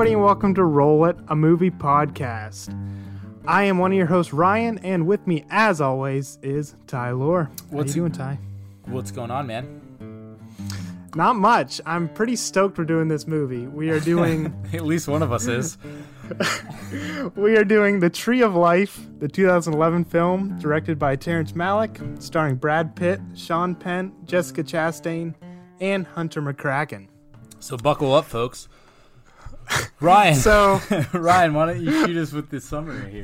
everybody, and welcome to Roll It, a movie podcast. I am one of your hosts, Ryan, and with me, as always, is Ty Lore. What's- you doing, Ty? What's going on, man? Not much. I'm pretty stoked we're doing this movie. We are doing At least one of us is. we are doing The Tree of Life, the 2011 film directed by Terrence Malick, starring Brad Pitt, Sean Penn, Jessica Chastain, and Hunter McCracken. So buckle up, folks. Ryan, So, Ryan, why don't you shoot us with this summary here?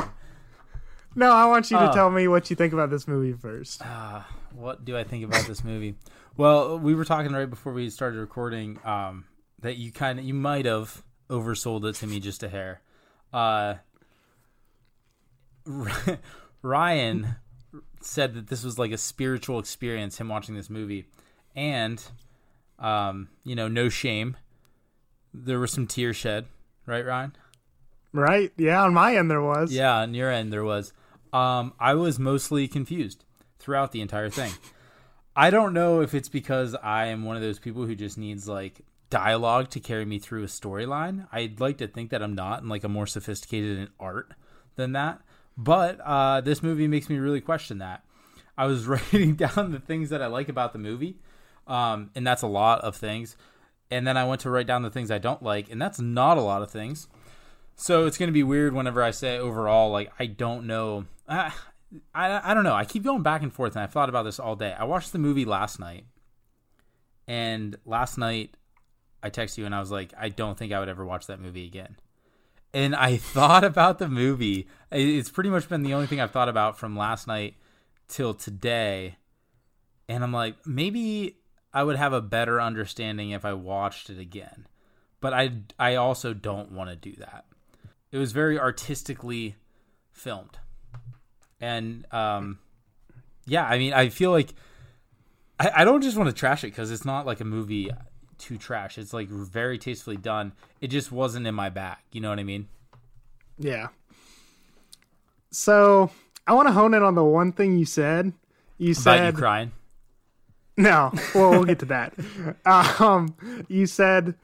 no, I want you to Oh. tell me what you think about this movie first. Ah, what do I think about this movie? Well, we were talking right before we started recording um, that you kind of you might have oversold it to me just a hair. Uh, Ryan said that this was like a spiritual experience him watching this movie, and um, you know, no shame. There was some tears shed, right, Ryan? Right? Yeah, on my end there was. Yeah, on your end there was. Um, I was mostly confused throughout the entire thing. I don't know if it's because I am one of those people who just needs like dialogue to carry me through a storyline. I'd like to think that I'm not and like I'm more sophisticated in art than that. But uh, this movie makes me really question that. I was writing down the things that I like about the movie, um, and that's a lot of things. And then I went to write down the things I don't like, and that's not a lot of things. So it's going to be weird whenever I say overall, like, I don't know. I, I, I don't know. I keep going back and forth, and I've thought about this all day. I watched the movie last night, and last night I texted you and I was like, I don't think I would ever watch that movie again. And I thought about the movie. It's pretty much been the only thing I've thought about from last night till today. And I'm like, maybe I would have a better understanding if I watched it again. But I, I also don't want to do that. It was very artistically filmed. And um, yeah, I mean, I feel like I, I don't just want to trash it because it's not like a movie to trash. It's like very tastefully done. It just wasn't in my bag. You know what I mean? Yeah. So I want to hone in on the one thing you said. You About said you crying. No. Well, we'll get to that. Um, you said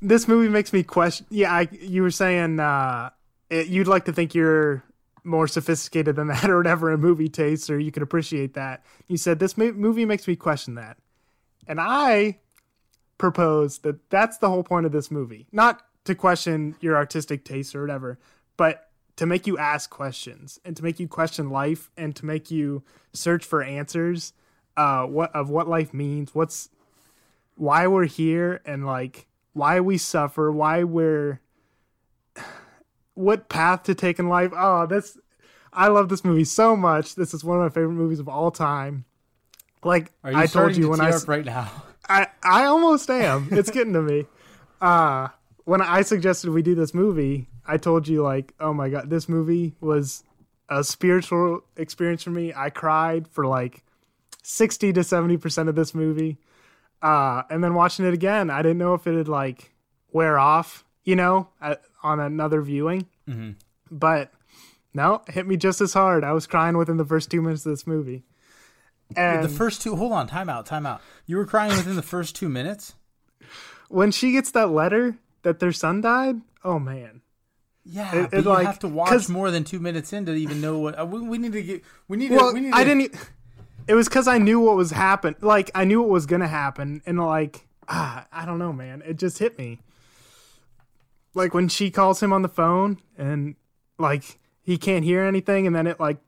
this movie makes me question. Yeah, I, you were saying uh, it, you'd like to think you're more sophisticated than that, or whatever in movie tastes, or you could appreciate that. You said this mo- movie makes me question that, and I propose that that's the whole point of this movie, not to question your artistic taste or whatever, but to make you ask questions and to make you question life and to make you search for answers uh what of what life means what's why we're here and like why we suffer why we're what path to take in life oh this i love this movie so much this is one of my favorite movies of all time like Are you i told you to when i right now? I I almost am. It's getting to me. Uh when I suggested we do this movie, I told you like, oh my god, this movie was a spiritual experience for me. I cried for like sixty to seventy percent of this movie. Uh and then watching it again, I didn't know if it'd like wear off, you know, at, on another viewing. Mhm. But no, it hit me just as hard. I was crying within the first two minutes of this movie. And the first two. Hold on. Time out. Time out. You were crying within the first two minutes. when she gets that letter that their son died, oh man. Yeah, It- it, you like- have to watch more than two minutes in to even know what. Uh, we, we need to get. We need to. Well, we need I to- didn't. It was because I knew what was happen. Like I knew what was gonna happen, and like ah, I don't know, man. It just hit me. Like when she calls him on the phone, and like he can't hear anything, and then it like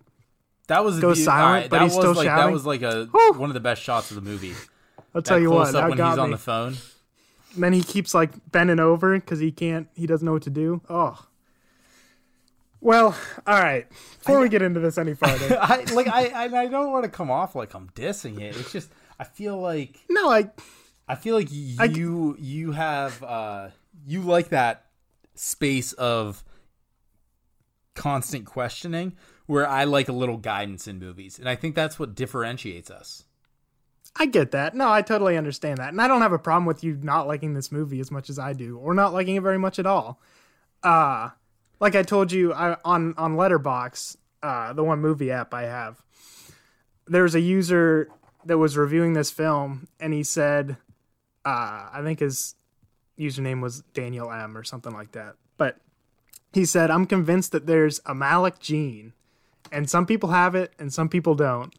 That was goes the- silent, alright, but he's still like, That was like a Whew. one of the best shots of the movie. I'll tell that you what, up when he's on the phone. And then he keeps like bending over because he can't. He doesn't know what to do. Oh. Well, all right. Before we get into this any further, I like I I, I don't want to come off like I'm dissing it. It's just I feel like no, like I feel like you you have uh you like that space of constant questioning where I like a little guidance in movies. And I think that's what differentiates us. I get that. No, I totally understand that. And I don't have a problem with you not liking this movie as much as I do or not liking it very much at all. Uh like I told you I, on on Letterboxd, uh the one movie app I have. there was a user that was reviewing this film and he said uh I think his username was Daniel M or something like that. But he said, I'm convinced that there's a Malick gene, and some people have it and some people don't.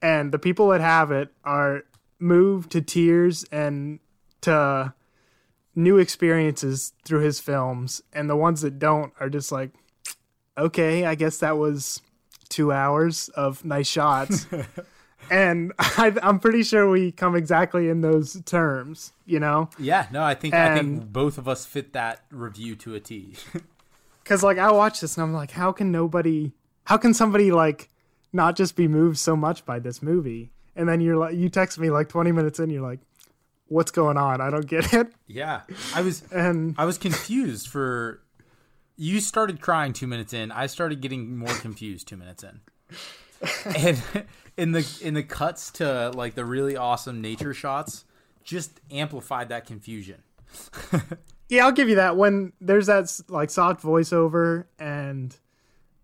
And the people that have it are moved to tears and to new experiences through his films, and the ones that don't are just like, okay, I guess that was two hours of nice shots. and I, I'm pretty sure we come exactly in those terms, you know? Yeah, no, I think I think both of us fit that review to a T. Because like I watch this and I'm like, how can nobody? How can somebody like not just be moved so much by this movie? And then you're like, you text me like 20 minutes in, you're like, what's going on? I don't get it. yeah, I was And I was confused for. You started crying two minutes in. I started getting more confused two minutes in, and in the in the cuts to like the really awesome nature shots, just amplified that confusion. yeah, I'll give you that. When there's that like soft voiceover and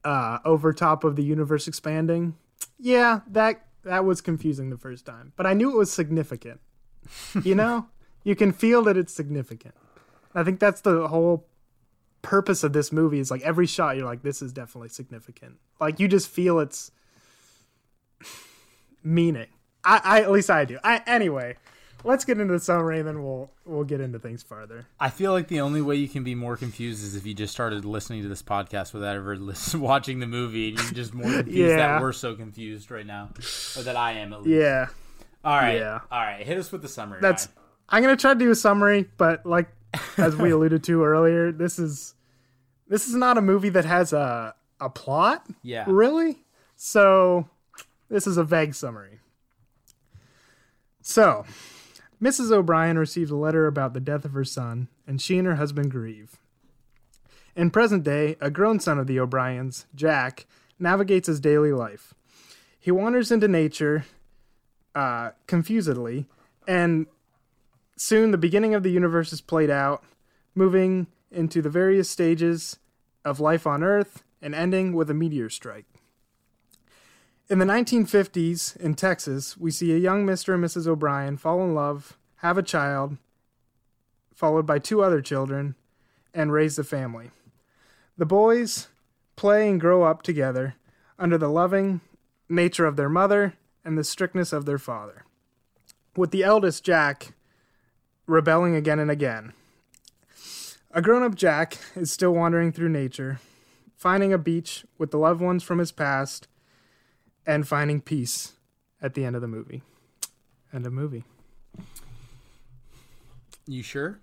uh over top of the universe expanding, yeah, that that was confusing the first time, but I knew it was significant. you know, you can feel that it's significant. I think that's the whole purpose of this movie is like every shot you're like this is definitely significant. Like you just feel its meaning. I, I at least I do. I anyway, let's get into the summary and then we'll we'll get into things further. I feel like the only way you can be more confused is if you just started listening to this podcast without ever listen, watching the movie, and you're just more confused Yeah. that we're so confused right now, or that I am at least. Yeah. All right. Yeah. All right. Hit us with the summary. That's Ryan. I'm gonna try to do a summary, but like as we alluded to earlier, this is this is not a movie that has a a plot, yeah. really. So this is a vague summary. So, Mrs. O'Brien received a letter about the death of her son, and she and her husband grieve. In present day, a grown son of the O'Briens, Jack, navigates his daily life. He wanders into nature uh, confusedly, and soon the beginning of the universe is played out, moving into the various stages of life on Earth and ending with a meteor strike. In the 1950s in Texas, we see a young Mr. and Mrs. O'Brien fall in love, have a child, followed by two other children, and raise the family. The boys play and grow up together under the loving nature of their mother and the strictness of their father. With the eldest, Jack, rebelling again and again. A grown up Jack is still wandering through nature, finding a beach with the loved ones from his past, and finding peace at the end of the movie. End of movie. You sure?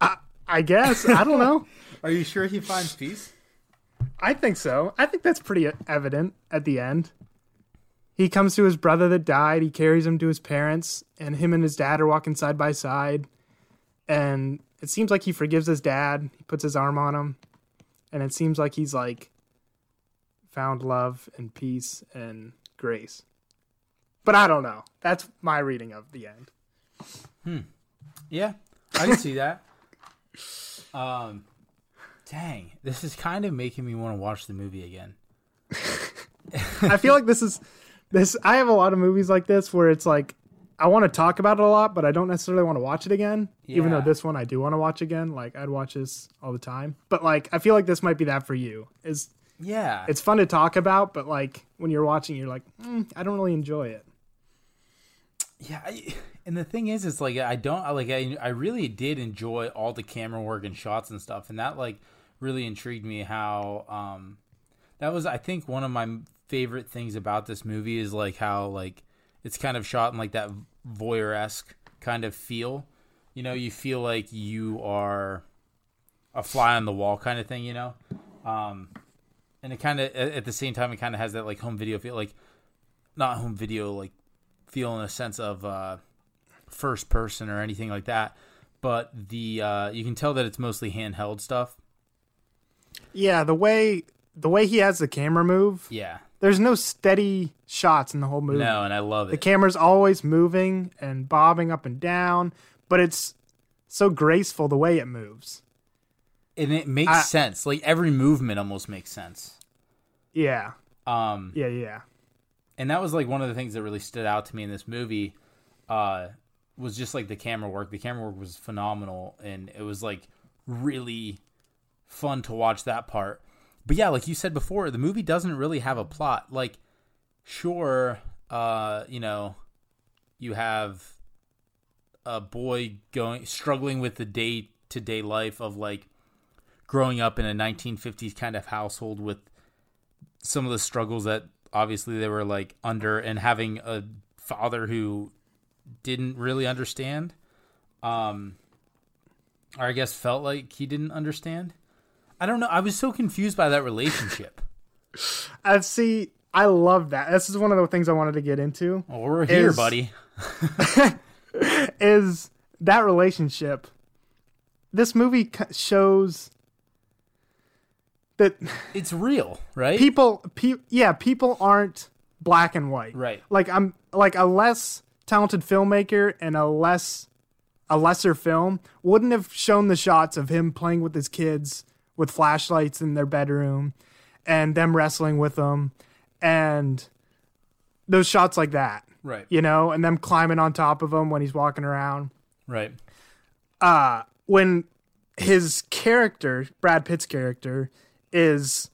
I I guess. I don't know. Are you sure he finds peace? I think so. I think that's pretty evident at the end. He comes to his brother that died, he carries him to his parents, and him and his dad are walking side by side. And it seems like he forgives his dad. He puts his arm on him. And it seems like he's like found love and peace and grace. But I don't know. That's my reading of the end. Hmm. Yeah, I can see that. Um, dang, this is kind of making me want to watch the movie again. I feel like this is this I have a lot of movies like this where it's like I want to talk about it a lot, but I don't necessarily want to watch it again. Even though this one I do want to watch again. Like I'd watch this all the time. But like I feel like this might be that for you. Is Yeah, it's fun to talk about, but like when you're watching, you're like, mm, I don't really enjoy it. yeah. I, and the thing is, it's like I don't like I I really did enjoy all the camera work and shots and stuff, and that like really intrigued me. How um, that was I think one of my favorite things about this movie is like how like it's kind of shot in like that voyeur esque kind of feel. You know, you feel like you are a fly on the wall kind of thing. You know, um, and it kind of at the same time it kind of has that like home video feel, like not home video like feel in a sense of uh, first person or anything like that. But the uh, you can tell that it's mostly handheld stuff. Yeah, the way the way he has the camera move, Yeah, there's no steady shots in the whole movie. no, and I love it. The camera's always moving and bobbing up and down, but it's so graceful the way it moves. and it makes I- sense. Like every movement almost makes sense. Yeah. Um, Yeah, yeah. and that was like one of the things that really stood out to me in this movie. Uh, was just like the camera work. The camera work was phenomenal, and it was like really fun to watch that part. But yeah, like you said before, the movie doesn't really have a plot. Like, sure, uh, you know, you have a boy going struggling with the day to day life of like growing up in a 1950s kind of household with some of the struggles that obviously they were like under and having a father who didn't really understand um or I guess felt like he didn't understand. I don't know. I was so confused by that relationship. I see. I love that. This is one of the things I wanted to get into. Well, we're here, Is- buddy. Is that relationship? This movie shows that It's real, right? people, pe- yeah, people aren't black and white. Right. Like I'm like a less talented filmmaker and a less a lesser film wouldn't have shown the shots of him playing with his kids with flashlights in their bedroom and them wrestling with them and those shots like that Right. you know and them climbing on top of him when he's walking around Right. uh when his character Brad Pitt's character is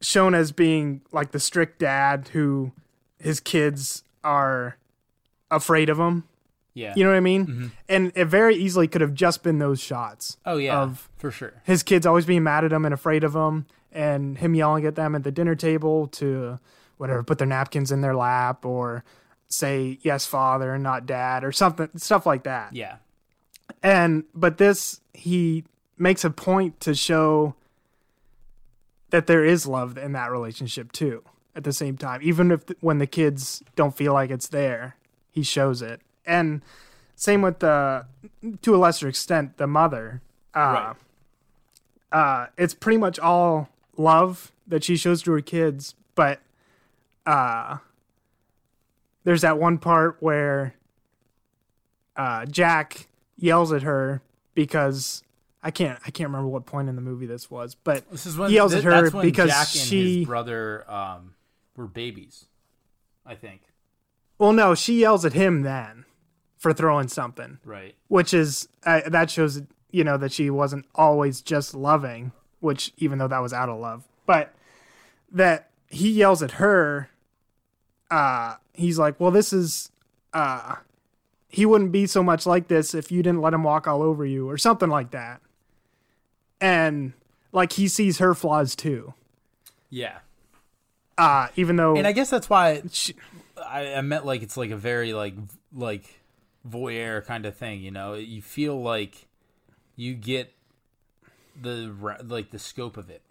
shown as being like the strict dad who his kids are afraid of him Yeah. you know what i mean mm-hmm. and it very easily could have just been those shots oh yeah, of- for sure. his kids always being mad at him and afraid of him and him yelling at them at the dinner table to whatever put their napkins in their lap or say yes father and not dad or something stuff like that Yeah. and but this he makes a point to show that there is love in that relationship too at the same time even if when the kids don't feel like it's there he shows it and same with the to a lesser extent the mother uh uh it's pretty much all love that she shows to her kids but uh there's that one part where uh Jack yells at her because I can't I can't remember what point in the movie this was, but This is when He yells thi- at her because Jack and she- his brother um, were babies. I think. well no, she yells at him then for throwing something, Right. which is uh, that shows you know that she wasn't always just loving, which even though that was out of love, but that he yells at her uh he's like, "Well, this is uh he wouldn't be so much like this if you didn't let him walk all over you or something like that." And like he sees her flaws too. Yeah. Uh even though And I guess that's why she, I, I meant like it's like a very like like voyeur kind of thing. You know, you feel like you get the like the scope of it.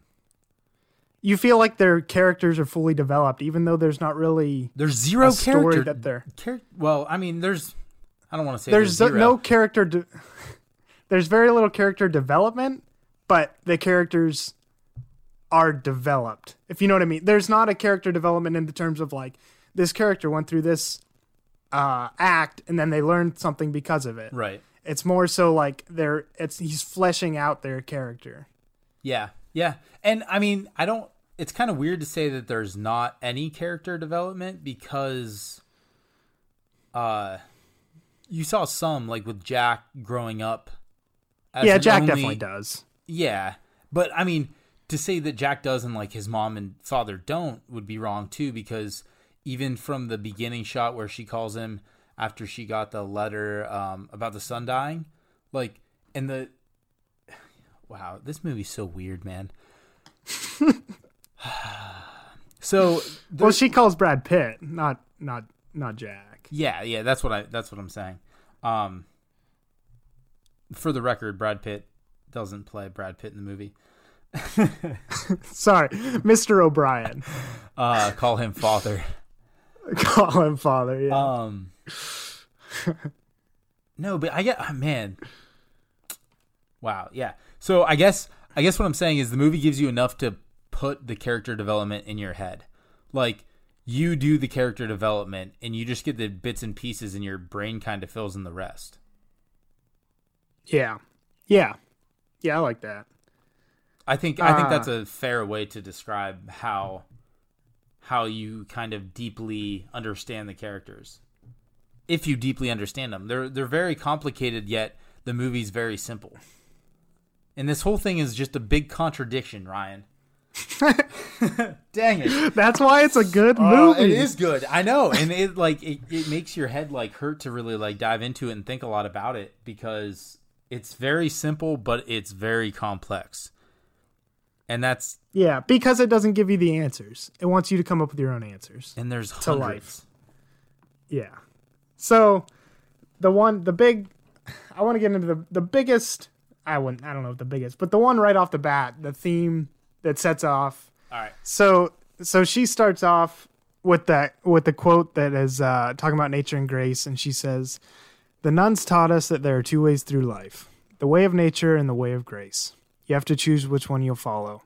you feel like their characters are fully developed even though there's not really There's zero a story character. that they're char- well, I mean, there's. I don't want to say there's there's, no character de- there's very little character development but the characters are developed if you know what i mean there's not a character development in the terms of like this character went through this uh, act and then they learn something because of it right. it's more so like they're it's he's fleshing out their character Yeah, yeah, and I mean, I don't. It's kind of weird to say that there's not any character development because, uh, you saw some like with Jack growing up. as yeah jack only- definitely does Yeah, but I mean, to say that Jack does and like his mom and father don't would be wrong too because even from the beginning shot where she calls him after she got the letter um, about the son dying, like and the wow, this movie's so weird, man. so well she calls brad pitt not not not jack yeah, yeah, that's what I that's what I'm saying. Um, for the record, Brad Pitt doesn't play Brad Pitt in the movie. sorry mr o'brien Uh, call him father. call him father yeah Um, no, but I get oh, man. Wow, yeah. So I guess I guess what I'm saying is the movie gives you enough to put the character development in your head. Like you do the character development and you just get the bits and pieces and your brain kind of fills in the rest. Yeah. Yeah. Yeah, I like that. I think I think that's a fair way to describe how how you kind of deeply understand the characters. if you deeply understand them. They're they're very complicated, yet the movie's very simple. And this whole thing is just a big contradiction, Ryan. Dang it! That's why it's a good Uh, movie. it is good. I know, and it like it, it makes your head like hurt to really like dive into it and think a lot about it because it's very simple, but it's very complex. And that's Yeah, because it doesn't give you the answers. It wants you to come up with your own answers. and there's To hundreds. life. Yeah. So the one the big I want to get into the the biggest I wouldn't I don't know if the biggest, but the one right off the bat, the theme that sets off. All right. So so she starts off with that with the quote that is uh, talking about nature and grace, and she says, "The nuns taught us that there are two ways through life: the way of nature and the way of grace. You have to choose which one you'll follow.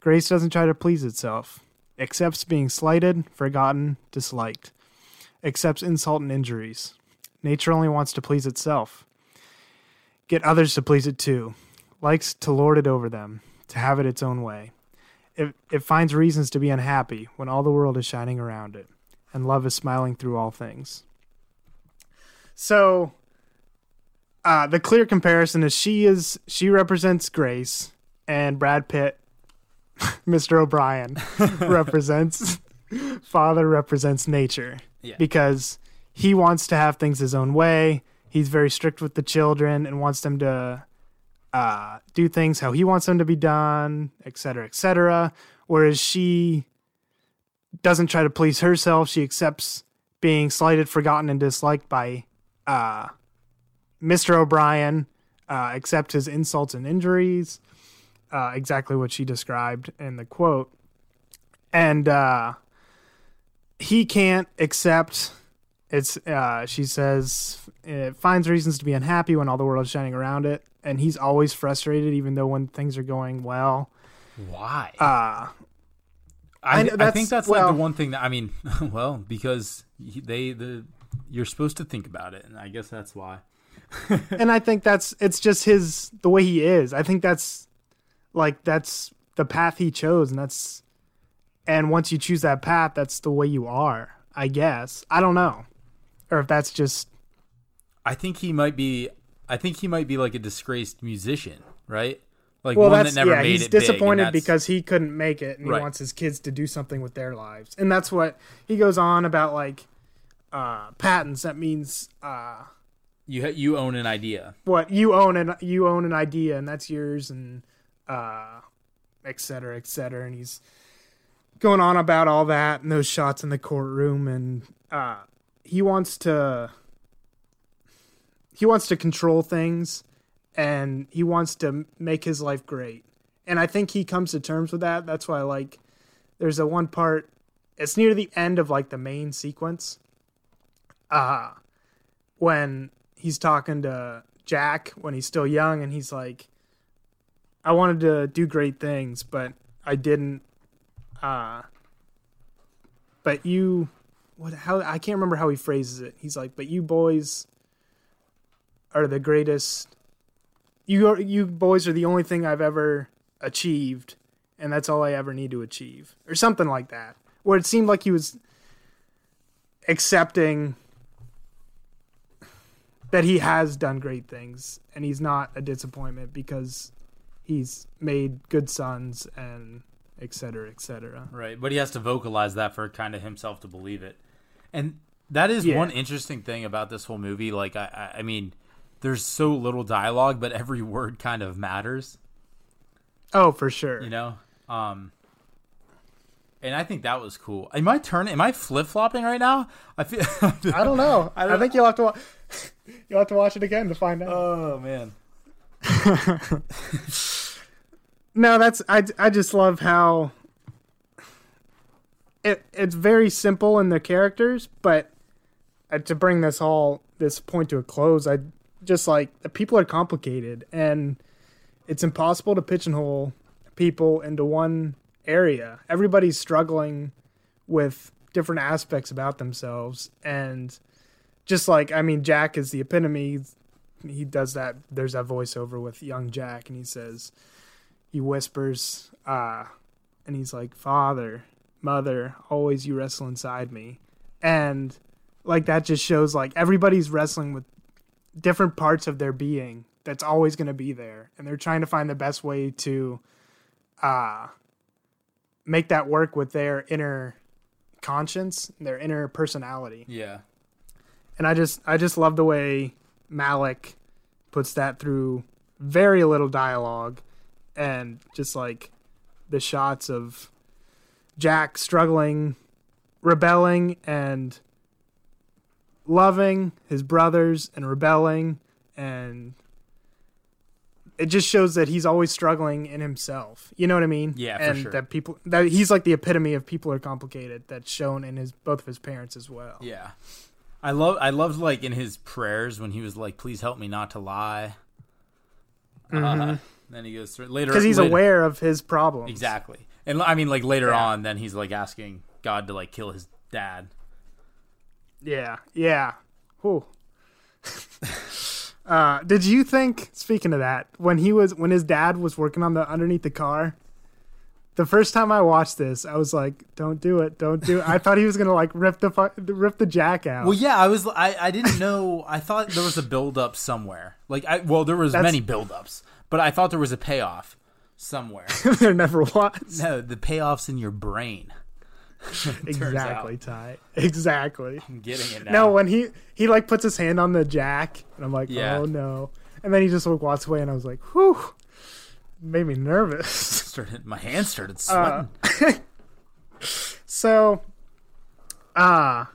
Grace doesn't try to please itself, accepts being slighted, forgotten, disliked, accepts insult and injuries. Nature only wants to please itself. Get others to please it too, likes to lord it over them, to have it its own way." it, it finds reasons to be unhappy when all the world is shining around it and love is smiling through all things. So uh, the clear comparison is she is she represents grace and Brad Pitt, Mr. O'Brien, represents father represents nature Yeah. because he wants to have things his own way. He's very strict with the children and wants them to uh, do things how he wants them to be done, et cetera, et cetera. Whereas she doesn't try to please herself. She accepts being slighted, forgotten, and disliked by uh, Mr. O'Brien, uh, accept his insults and injuries, uh, exactly what she described in the quote. And uh, he can't accept it's uh she says it finds reasons to be unhappy when all the world is shining around it and he's always frustrated even though when things are going well Why? uh I, I I think that's well- like the one thing that I mean, well, because they the you're supposed to think about it, and I guess that's why. and i think that's it's just his the way he is i think that's like that's the path he chose and that's and once you choose that path that's the way you are i guess i don't know or if that's just I think he might be. I think he might be like a disgraced musician, right? Like well one that's that never yeah made he's it disappointed because he couldn't make it and Right. he wants his kids to do something with their lives and that's what he goes on about like uh patents that means uh you you own an idea. what you own an you own an idea and that's yours and uh et cetera et cetera. And he's going on about all that and those shots in the courtroom and uh he wants to he wants to control things and he wants to make his life great. And i think he comes to terms with that. That's why I like there's a one part it's near the end of like the main sequence uh when he's talking to Jack when he's still young and he's like I wanted to do great things but I didn't uh but you what how I can't remember how he phrases it. He's like but you boys are the greatest you are, you boys are the only thing I've ever achieved and that's all I ever need to achieve or something like that. Where it seemed like he was accepting that he has done great things and he's not a disappointment because he's made good sons and et cetera, et cetera. Right, but he has to vocalize that for kind of himself to believe it, and that is Yeah. one interesting thing about this whole movie. Like, I, I, I mean, there's so little dialogue, but every word kind of matters, Oh, for sure. you know. Um, and I think that was cool. Am I turning? Am I flip flopping right now? I feel. I don't know. I I, don't- think you'll have to wa- you'll have to watch it again to find out. oh man. No, that's I. I just love how it it's very simple in the characters, but uh, to bring this all this point to a close, I just like the people are complicated and it's impossible to pigeonhole people into one area. Everybody's struggling with different aspects about themselves and just like I mean Jack is the epitome he does that there's that voiceover with young Jack and he says he whispers, uh, and he's like, Father, Mother, always you wrestle inside me. And like that just shows like everybody's wrestling with different parts of their being that's always going to be there and they're trying to find the best way to uh make that work with their inner conscience their inner personality Yeah. And i just i just love the way malick puts that through very little dialogue and just like the shots of jack struggling rebelling and loving his brothers and rebelling and it just shows that he's always struggling in himself you know what i mean Yeah, for and sure. that people that he's like the epitome of people are complicated that's shown in his both of his parents as well Yeah. I love I loved like in his prayers when he was like, "Please help me not to lie." Uh, then he goes through later because Mm-hmm. he's later- aware of his problems exactly, and I mean like later Yeah. on, then he's like asking God to like kill his dad. Yeah, yeah. Whew. uh, did you think? Speaking of that, when he was when his dad was working on the underneath the car, the first time I watched this, I was like, "Don't do it! Don't do it!" I thought he was gonna like rip the fu- rip the jack out. Well, yeah, I was I I didn't know. I thought there was a build up somewhere. Like I well, there was That's- many build ups, but I thought there was a payoff somewhere. there never was. no, the payoff's in your brain. exactly, Ty. Exactly. I'm getting it now. No, when he he like puts his hand on the jack, and I'm like, Yeah. "Oh no!" And then he just like walks away, and I was like, "Whew." Made me nervous. started my hands started Uh, sweating. So, uh,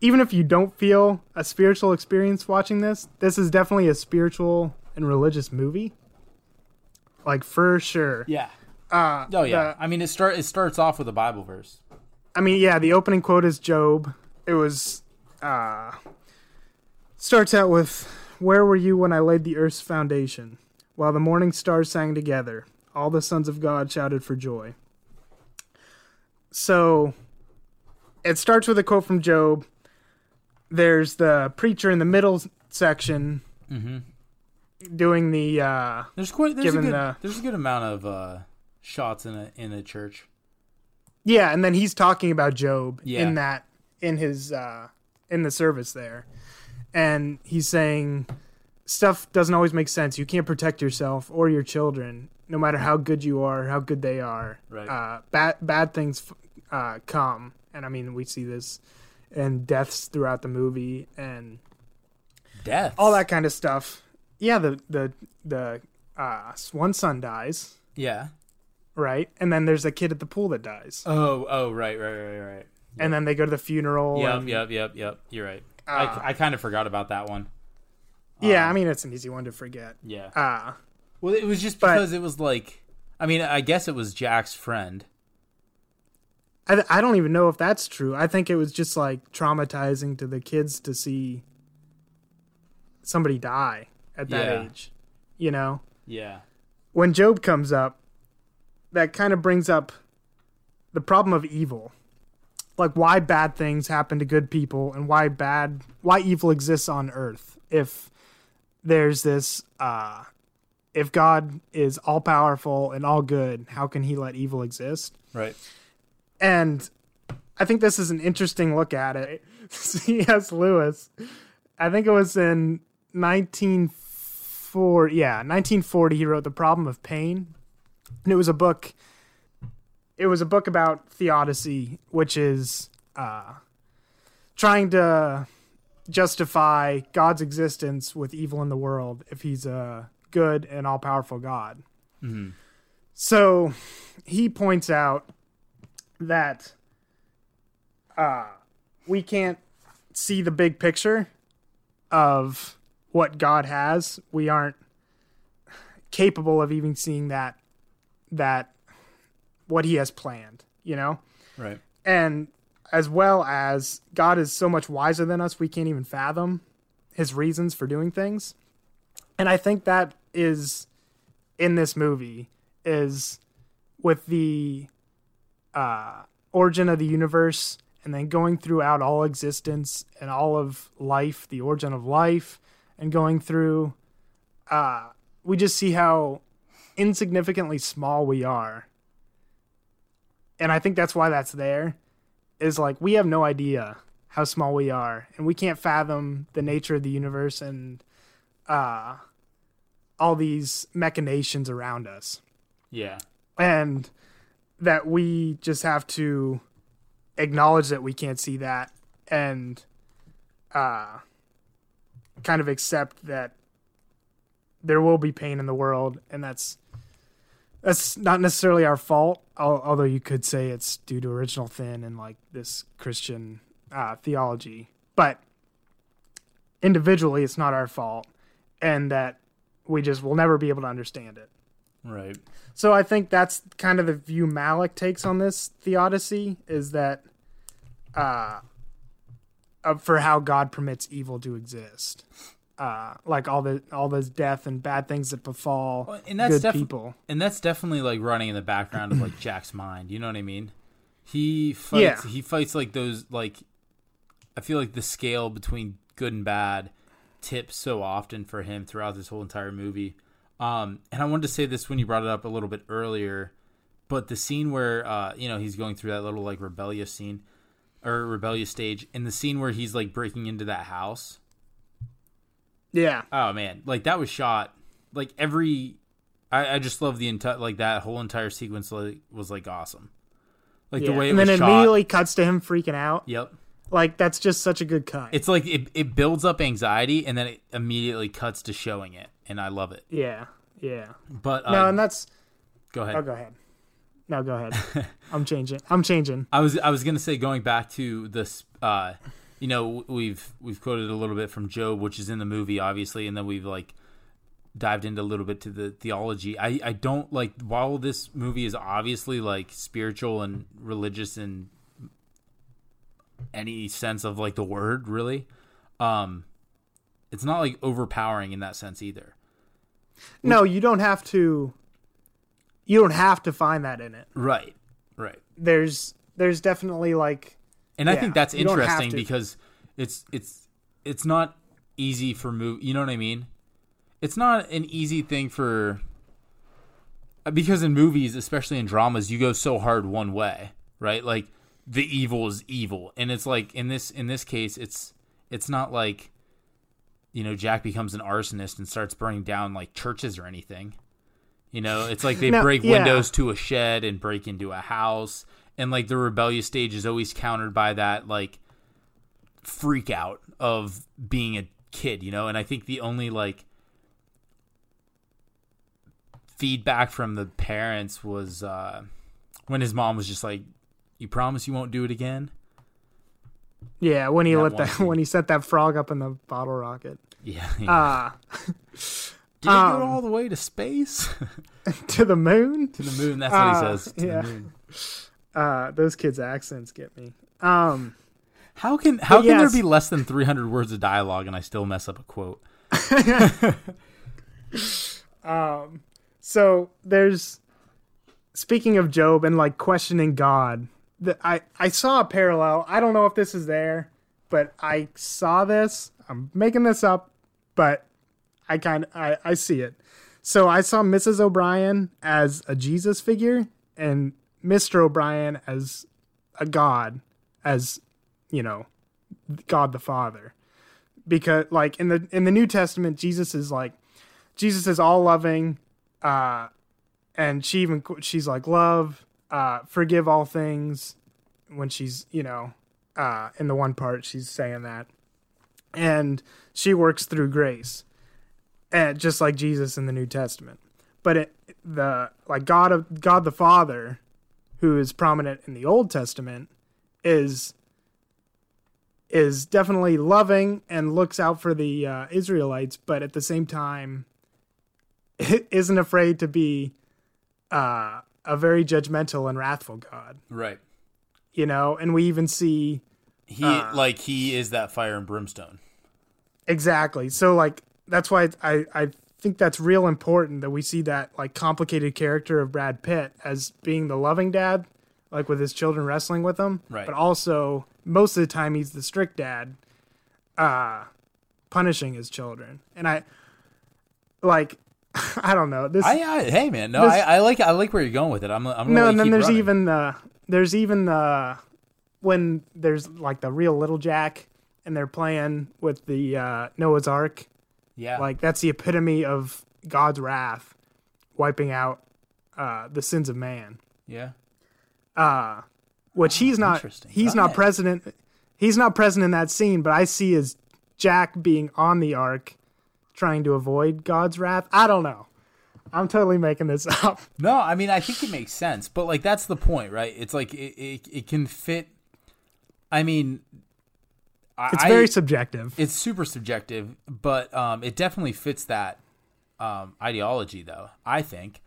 even if you don't feel a spiritual experience watching this, this is definitely a spiritual and religious movie. Like for sure. yeah. Uh, Oh yeah. the- I mean, it start it starts off with a Bible verse. I mean, yeah, the opening quote is Job. It was uh starts out with Where were you when I laid the earth's foundation? While the morning stars sang together, all the sons of God shouted for joy. So it starts with a quote from Job. There's the preacher in the middle section doing the uh There's quite there's a good the- there's a good amount of uh, shots in a in a church. Yeah, and then he's talking about Job Yeah. in that in his uh in the service there. And he's saying stuff doesn't always make sense. You can't protect yourself or your children no matter how good you are, how good they are. Right. Uh bad bad things uh come. And I mean, we see this and deaths throughout the movie and Death. all that kind of stuff. Yeah, the the the uh one son dies, Yeah. right? And then there's a kid at the pool that dies. Oh oh right right right right. And then they go to the funeral. Yep and- yep yep yep. You're right. Uh, I I kind of forgot about that one. Yeah, Um, I mean it's an easy one to forget. Yeah. Uh Well, it was just but- because it was like, I mean, I guess it was Jack's friend. I I don't even know if that's true. I think it was just like traumatizing to the kids to see somebody die at that Yeah. age. You know, Yeah. when Job comes up, that kind of brings up the problem of evil. Like why bad things happen to good people and why bad why evil exists on earth if there's this uh if God is all powerful and all good, how can he let evil exist? Right. And I think this is an interesting look at it. C.S. Lewis, I think it was in 1940, yeah, 1940, he wrote The Problem of Pain. And it was a book, it was a book about theodicy, which is uh, trying to justify God's existence with evil in the world if he's a good and all powerful God. So he points out that uh, we can't see the big picture of what God has. We aren't capable of even seeing that that what he has planned, you know? Right. And as well as God is so much wiser than us, we can't even fathom his reasons for doing things. And I think that is in this movie is with the uh, origin of the universe and then going throughout all existence and all of life, the origin of life, and going through, uh, we just see how insignificantly small we are. And I think that's why that's there is like we have no idea how small we are, and we can't fathom the nature of the universe and uh, all these machinations around us, Yeah. and that we just have to acknowledge that we can't see that and uh, kind of accept that there will be pain in the world, and that's that's not necessarily our fault. Although you could say it's due to original sin and like this Christian uh, theology, but individually, it's not our fault, and that we just will never be able to understand it. Right. So I think that's kind of the view Malick takes on this theodicy is that uh, uh for how God permits evil to exist. Uh, like all the all those death and bad things that befall Well, and that's good defi- people. And that's definitely like running in the background of like Jack's mind. You know what I mean? He fights. Yeah. He fights like those. Like I feel like the scale between good and bad tips so often for him throughout this whole entire movie. Um, and I wanted to say this when you brought it up a little bit earlier, but the scene where uh, you know he's going through that little like rebellious scene or rebellious stage, and the scene where he's like breaking into that house. Yeah, Oh man, like that was shot like every. I, I just love the entire like that whole entire sequence like was like awesome, like the way it was. and then shot. immediately cuts to him freaking out. Yep, Like that's just such a good cut. it's like it it builds up anxiety and then it immediately cuts to showing it, and I love it. yeah, yeah. But uh, No, and that's go ahead. oh, go ahead. No, go ahead. I'm changing. I'm changing. I was I was gonna say going back to this. Uh, you know, we've we've quoted a little bit from Job, which is in the movie, obviously, and then we've like dived into a little bit to the theology. I I don't like while this movie is obviously like spiritual and religious in any sense of like the word, really. Um, it's not like overpowering in that sense either. No, you don't have to. You don't have to find that in it. Right. Right. There's there's definitely like and I think that's you don't have interesting because it's it's it's not easy for move. You know what I mean? It's not an easy thing for uh, because in movies, especially in dramas, you go so hard one way, right? Like the evil is evil, and it's like in this in this case, it's it's not like you know Jack becomes an arsonist and starts burning down like churches or anything. You know, it's like they No, break yeah. windows to a shed and break into a house, and like the rebellious stage is always countered by that like freak out of being a kid, you know. And I think the only like feedback from the parents was uh when his mom was just like, "You promise you won't do it again." yeah when he That let that when he set that frog up in the bottle rocket. Yeah. Uh Did um, go all the way to space? to the moon. to the moon. That's what he Uh, says. To yeah. Uh those kids' accents get me. Um How can how can there be less than 300 words of dialogue and I still mess up a quote? um, so there's speaking of Job and like questioning God, the, I I saw a parallel. I don't know if this is there, but I saw this. I'm making this up, but I kind I, I see it. So I saw Mrs. O'Brien as a Jesus figure and Mr. O'Brien as a God, as you know, God the Father. Because like in the in the New Testament, Jesus is like Jesus is all loving, uh, and she even she's like love, uh, forgive all things. When she's you know, uh, in the one part she's saying that, and she works through grace, and just like Jesus in the New Testament. But it the like God of God the Father, who is prominent in the Old Testament, is is definitely loving and looks out for the uh, Israelites, but at the same time isn't afraid to be uh, a very judgmental and wrathful God. Right. You know, and we even see He Uh. like he is that fire and brimstone. exactly. So like that's why I I think that's real important that we see that like complicated character of Brad Pitt as being the loving dad, like with his children wrestling with him, Right. But also most of the time he's the strict dad, uh, punishing his children. And I like I don't know this. I, I hey man, no, This- I, I like I like where you're going with it. I'm I'm no, and then there's running. even the there's even the when there's like the real little Jack and they're playing with the uh, Noah's Ark. Yeah. Like that's the epitome of God's wrath, wiping out uh, the sins of man. yeah. Uh, which he's not. He's not present. He's not present in that scene, but I see as Jack being on the ark, trying to avoid God's wrath. I don't know. I'm totally making this up. No, I mean I think it makes sense, but like that's the point, right? It's like it it, it can fit. I mean, It's I- very subjective. it's super subjective, but um, it definitely fits that um, ideology, though. I think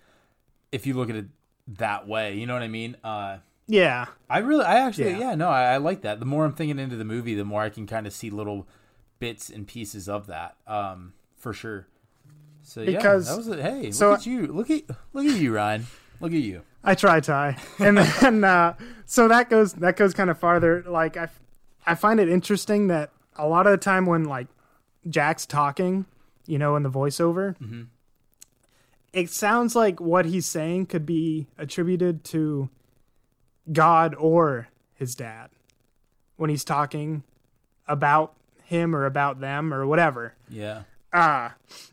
if you look at it that way, you know what I mean. Uh, Yeah. I really, I actually, Yeah. yeah, no, I, I like that. The more I'm thinking into the movie, the more I can kind of see little bits and pieces of that, um, for sure. So yeah, Because- that was it. Hey, so- look at you, look at look at you, Ryan. Look at you. I try Ty, and then uh, so that goes that goes kind of farther. Like I, I find it interesting that a lot of the time when like Jack's talking, you know, in the voiceover, it sounds like what he's saying could be attributed to God or his dad when he's talking about him or about them or whatever. Yeah, uh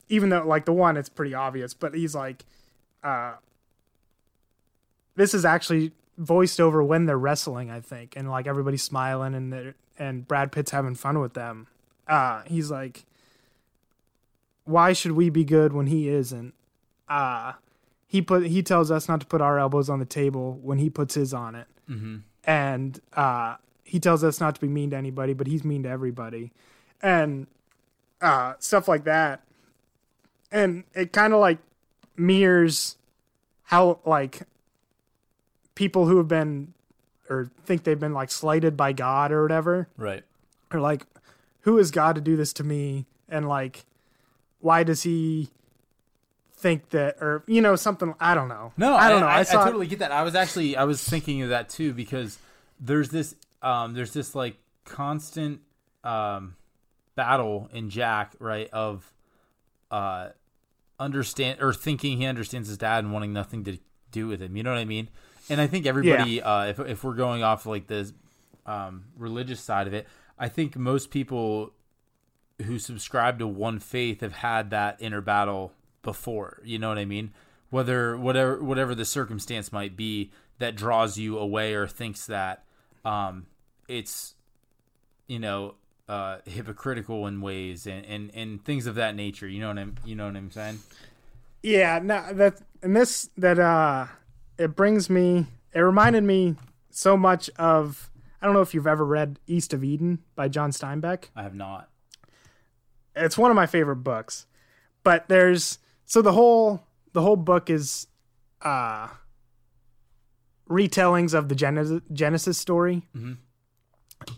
even though like the one it's pretty obvious but he's like uh this is actually voiced over when they're wrestling i think and like everybody's smiling and they're and brad pitt's having fun with them uh he's like why should we be good when he isn't uh he put he tells us not to put our elbows on the table when he puts his on it mm-hmm. and uh, he tells us not to be mean to anybody, but he's mean to everybody, and uh, stuff like that. And it kind of like mirrors how like people who have been or think they've been like slighted by God or whatever right. Or like, who is God to do this to me? And like, why does he think that, or you know, something? I don't know. No, I don't know. I, I, it- totally get that. I was actually I was thinking of that too because there's this um there's this like constant um battle in Jack right of uh understand or thinking he understands his dad and wanting nothing to do with him. You know what I mean? And I think everybody uh if if we're going off like the um religious side of it, I think most people who subscribe to one faith have had that inner battle before. You know what I mean? Whether whatever whatever the circumstance might be that draws you away or thinks that um, it's you know uh, hypocritical in ways and, and, and things of that nature. You know what I'm you know what I'm saying? Yeah, no, that and this that uh it brings me it reminded me so much of I don't know if you've ever read East of Eden by John Steinbeck. I have not. It's one of my favorite books. But there's so the whole the whole book is uh retellings of the Genesis, Genesis story. Mhm.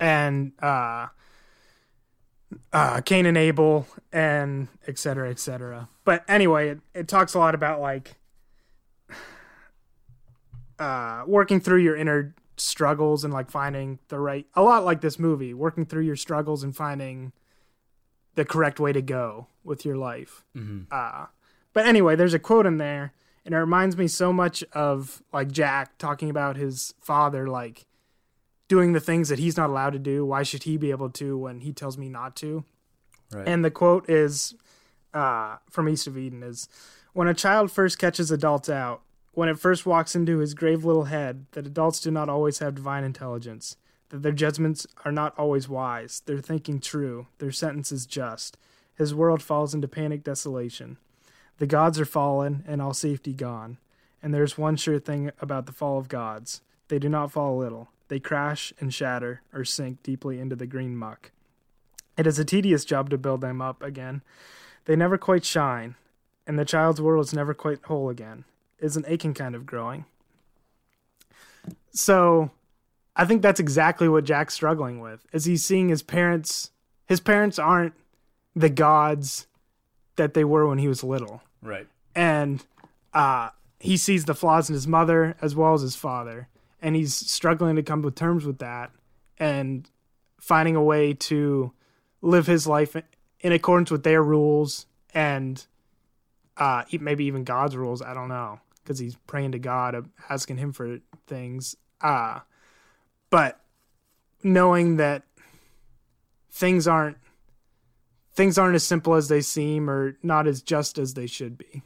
And uh uh, Cain and Abel, and et cetera, et cetera. But anyway, it, it talks a lot about like uh, working through your inner struggles and like finding the right, a lot like this movie, working through your struggles and finding the correct way to go with your life. hmm Uh, but anyway, there's a quote in there, and it reminds me so much of like Jack talking about his father, like doing the things that he's not allowed to do. Why should he be able to when he tells me not to? Right. And the quote is uh, from East of Eden is when a child first catches adults out, when it first walks into his grave little head, that adults do not always have divine intelligence, that their judgments are not always wise, their thinking true, their sentences just. His world falls into panic desolation. The gods are fallen and all safety gone. And there's one sure thing about the fall of gods they do not fall a little, they crash and shatter or sink deeply into the green muck. It is a tedious job to build them up again. They never quite shine, and the child's world is never quite whole again. It's an aching kind of growing. So, I think that's exactly what Jack's struggling with. Is he's seeing his parents his parents aren't the gods that they were when he was little. Right. And uh he sees the flaws in his mother as well as his father, and he's struggling to come to terms with that and finding a way to live his life in accordance with their rules and uh maybe even God's rules, I don't know, cuz he's praying to God asking him for things. Uh but knowing that things aren't things aren't as simple as they seem or not as just as they should be.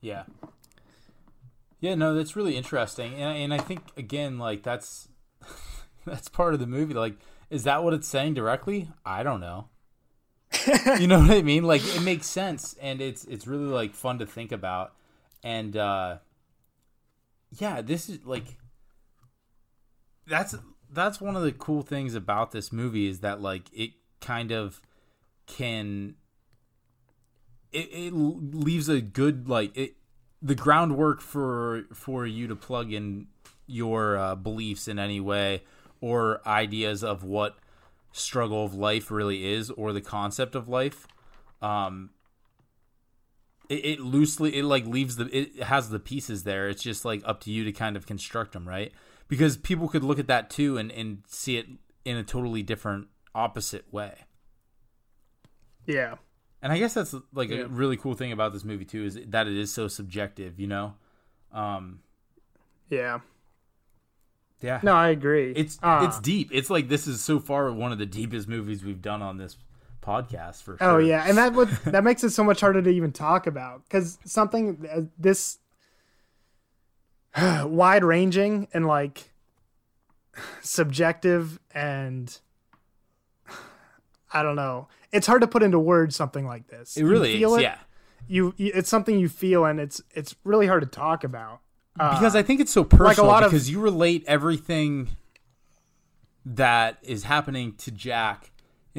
Yeah. Yeah, no, that's really interesting, and and I think again, like that's that's part of the movie. Like, is that what it's saying directly? I don't know. you know what I mean? Like, it makes sense, and it's it's really like fun to think about, and uh yeah, this is like that's that's one of the cool things about this movie is that like it kind of can it, it leaves a good like it the groundwork for for you to plug in your uh, beliefs in any way or ideas of what struggle of life really is or the concept of life. Um it, it loosely it like leaves the it has the pieces there it's just like up to you to kind of construct them right because people could look at that too and and see it in a totally different opposite way Yeah. and I guess that's like Yeah. a really cool thing about this movie too is that it is so subjective, you know. Um, Yeah. yeah, No, I agree. it's Uh, it's deep. It's like this is so far one of the deepest movies we've done on this podcast for sure. Oh yeah, and that would that makes it so much harder to even talk about because something uh, this wide ranging and like subjective and I don't know. It's hard to put into words something like this. it really is. It, Yeah, you, you it's something you feel and it's it's really hard to talk about. Uh, because I think it's so personal. lot of- because you relate everything that is happening to Jack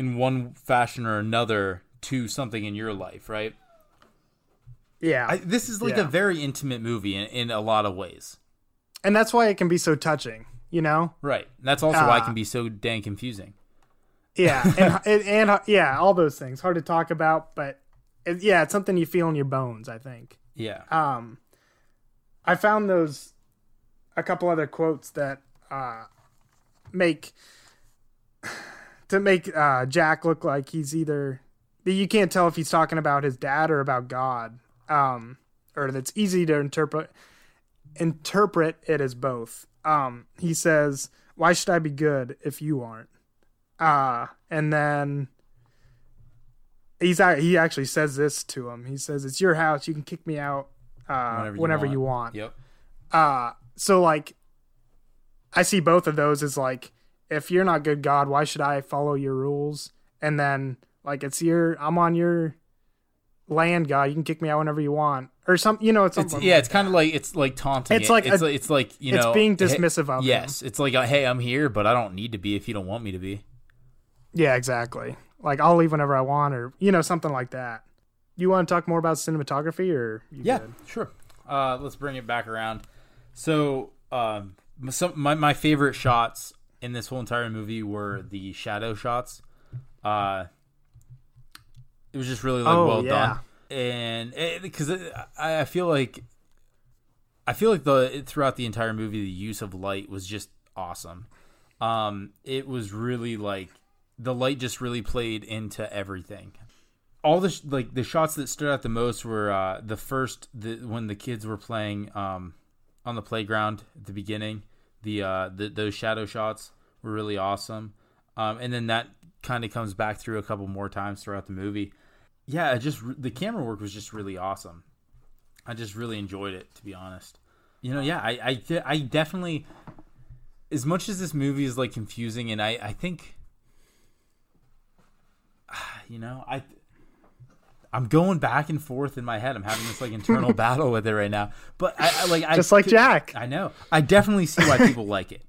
in one fashion or another to something in your life, right? yeah, I, this is like Yeah. a very intimate movie in, in a lot of ways. and that's why it can be so touching. You know, Right. That's also why it Uh, can be so dang confusing. Yeah, and, and and yeah, all those things hard to talk about, but it, yeah, it's something you feel in your bones. I think. Yeah. Um, I found those a couple other quotes that uh make to make uh Jack look like he's either you can't tell if he's talking about his dad or about God. Um, or that's easy to interpret interpret it as both. Um, he says, "Why should I be good if you aren't?" Uh, and then he's he actually says this to him. He says, "It's your house. You can kick me out uh, whenever, you, want. Yep. Uh, so like, I see both of those as like, if you're not good God, why should I follow your rules? And then like, it's your I'm on your land, God. You can kick me out whenever you want, or some. You know, it's It's, yeah, it's kind of like it's like taunting. It's it. like it's a- like it's like you know, it's know being hey- dismissive of him. Yes, it's like hey, I'm here, but I don't need to be if you don't want me to be. yeah, exactly. Like I'll leave whenever I want, or you know, something like that. You want to talk more about cinematography, or you Yeah, good? sure. Uh, let's bring it back around. So, um, some my my favorite shots in this whole entire movie were the shadow shots. Uh, it was just really like Oh, well yeah. done, and because I, I feel like I feel like the throughout the entire movie the use of light was just awesome. Um, it was really like the light just really played into everything all the sh- like the shots that stood out the most were uh, the first the, when the kids were playing um, on the playground at the beginning. The, uh, the those shadow shots were really awesome, um, and then that kind of comes back through a couple more times throughout the movie. Yeah, it just the camera work was just really awesome. I just really enjoyed it, to be honest. You know, yeah, I I, I definitely as much as this movie is like confusing, and I I think you know I I'm going back and forth in my head. I'm having this like internal battle with it right now. But I, I like I Just like could- Jack. I know. I definitely see why people like it.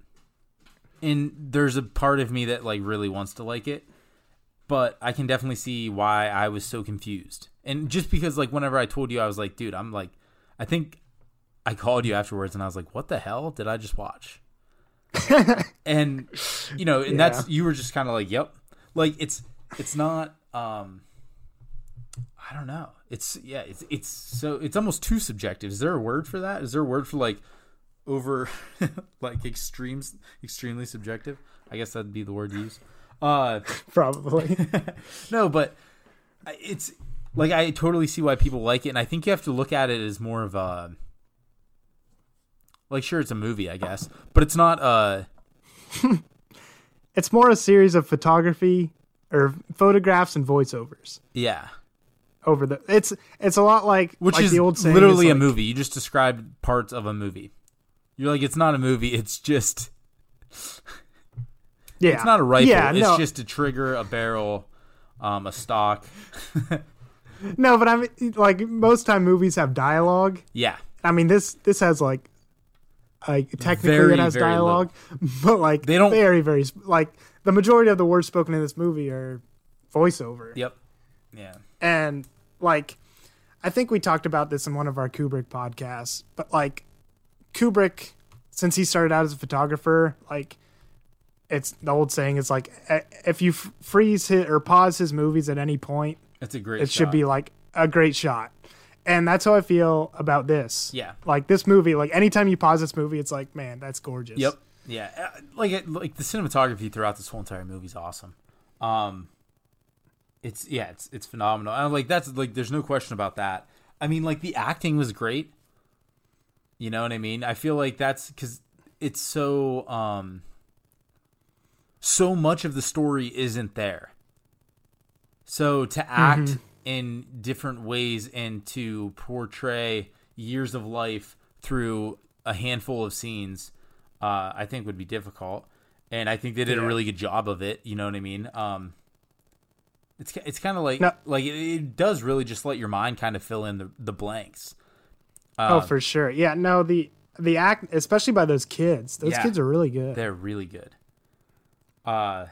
And there's a part of me that like really wants to like it. But I can definitely see why I was so confused. And just because like whenever I told you I was like, dude, I'm like I think I called you afterwards and I was like, what the hell did I just watch? and you know, and that's you were just kind of like, yep. Like it's it's not um I don't know. It's yeah, it's it's so it's almost too subjective. Is there a word for that? Is there a word for like over like extremes extremely subjective? I guess that'd be the word to use. Uh Probably. no, but it's like I totally see why people like it and I think you have to look at it as more of a like sure it's a movie, I guess, but it's not uh it's more a series of photography or photographs and voiceovers Yeah. Over the. It's it's a lot like Which like is the old saying literally is a movie. You just described parts of a movie. You're like, it's not a movie. It's just, Yeah, it's not a rifle. Yeah, it's no, just a trigger, a barrel, um, a stock. no, but I mean, like most time movies have dialogue. Yeah. I mean this this has like like technically Very, it has dialogue, but like They don't- very very like the majority of the words spoken in this movie are voiceover. Yep. Yeah. And like I think we talked about this in one of our Kubrick podcasts, but like Kubrick since he started out as a photographer, like it's the old saying is like if you freeze his, or pause his movies at any point, It's a great. it should be like a great shot. And that's how I feel about this. Yeah. Like this movie, like anytime you pause this movie, it's like, man, that's gorgeous. Yep. Yeah. Uh, Like it, like the cinematography throughout this whole entire movie is awesome. Um, it's yeah, it's it's phenomenal. And like that's like there's no question about that. I mean, like the acting was great. You know what I mean? I feel like that's because it's so um so much of the story isn't there. So to act in different ways and to portray years of life through a handful of scenes, uh, I think would be difficult. And I think they did a really good job of it. You know what I mean? Um, it's it's kind of like No. like it, it does really just let your mind kind of fill in the the blanks. oh, Um, for sure. Yeah. No, the the act, especially by those kids. Those Yeah. kids are really good. They're really good. Uh